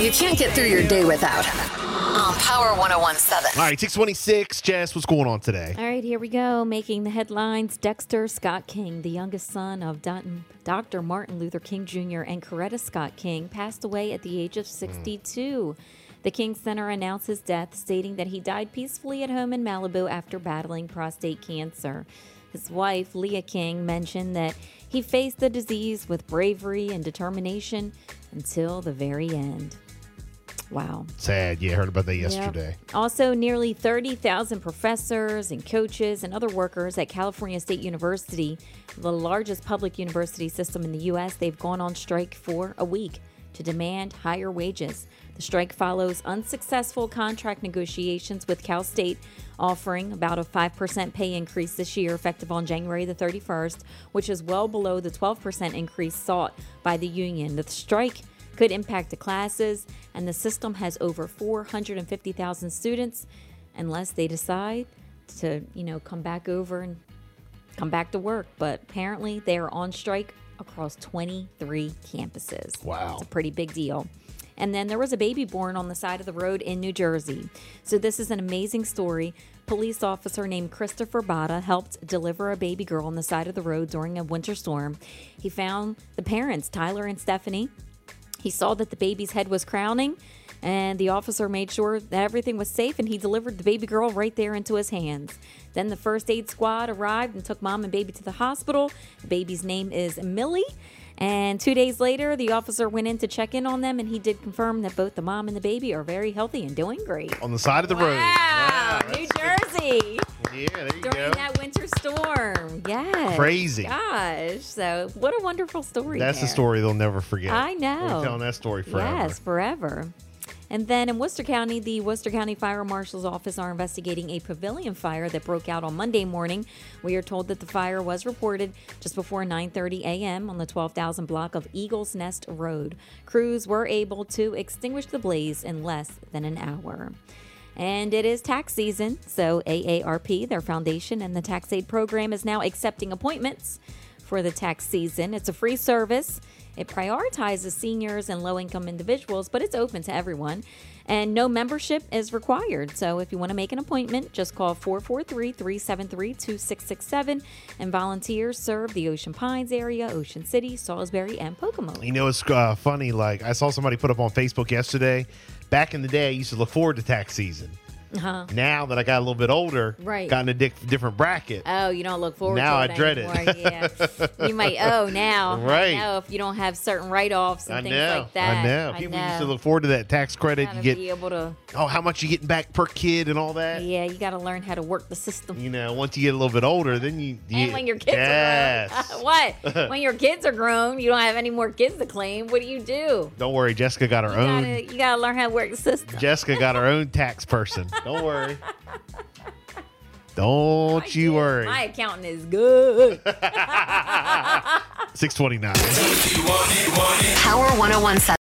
you can't get through your day without. On Power 1017. All right, 626. Jess, what's going on today? All right, here we go. Making the headlines Dexter Scott King, the youngest son of Dr. Martin Luther King Jr. and Coretta Scott King, passed away at the age of hmm. 62. The King Center announced his death, stating that he died peacefully at home in Malibu after battling prostate cancer. His wife, Leah King, mentioned that he faced the disease with bravery and determination until the very end. Wow. Sad. Yeah, heard about that yesterday. Yep. Also, nearly 30,000 professors and coaches and other workers at California State University, the largest public university system in the U.S., they've gone on strike for a week to demand higher wages. The strike follows unsuccessful contract negotiations with Cal State, offering about a 5% pay increase this year, effective on January the 31st, which is well below the 12% increase sought by the union. The strike could impact the classes, and the system has over 450,000 students unless they decide to, you know, come back over and come back to work. But apparently, they are on strike across 23 campuses. Wow. It's a pretty big deal. And then there was a baby born on the side of the road in New Jersey. So this is an amazing story. Police officer named Christopher Bada helped deliver a baby girl on the side of the road during a winter storm. He found the parents, Tyler and Stephanie. He saw that the baby's head was crowning, and the officer made sure that everything was safe and he delivered the baby girl right there into his hands. Then the first aid squad arrived and took mom and baby to the hospital. The baby's name is Millie. And two days later, the officer went in to check in on them, and he did confirm that both the mom and the baby are very healthy and doing great. On the side of the wow, road. Wow, New Jersey. Yeah, there you During go. Crazy. Gosh. So, what a wonderful story. That's there. a story they'll never forget. I know. We're telling that story forever. Yes, forever. And then in Worcester County, the Worcester County Fire Marshal's Office are investigating a pavilion fire that broke out on Monday morning. We are told that the fire was reported just before 9:30 a.m. on the 12,000 block of Eagles Nest Road. Crews were able to extinguish the blaze in less than an hour. And it is tax season, so AARP, their foundation and the tax aid program, is now accepting appointments for the tax season. It's a free service. It prioritizes seniors and low income individuals, but it's open to everyone. And no membership is required. So if you want to make an appointment, just call 443 373 2667. And volunteers serve the Ocean Pines area, Ocean City, Salisbury, and Pocomoke. You know, it's uh, funny. Like, I saw somebody put up on Facebook yesterday. Back in the day, I used to look forward to tax season. Uh-huh. Now that I got a little bit older, Right. got in a di- different bracket. Oh, you don't look forward Now to it I dread it. Yeah. you might oh now. Right. I know if you don't have certain write offs and I things know. like that. I know. People used to look forward to that tax credit. You get be able to oh, how much you getting back per kid and all that. Yeah, you gotta learn how to work the system. You know, once you get a little bit older, then you, you And when your kids yes. are grown. what? when your kids are grown, you don't have any more kids to claim. What do you do? Don't worry, Jessica got her You own. gotta, you gotta learn how to work the system. Jessica got her own tax person. Don't worry. Don't you worry. My accountant is good. 629. Power 1017.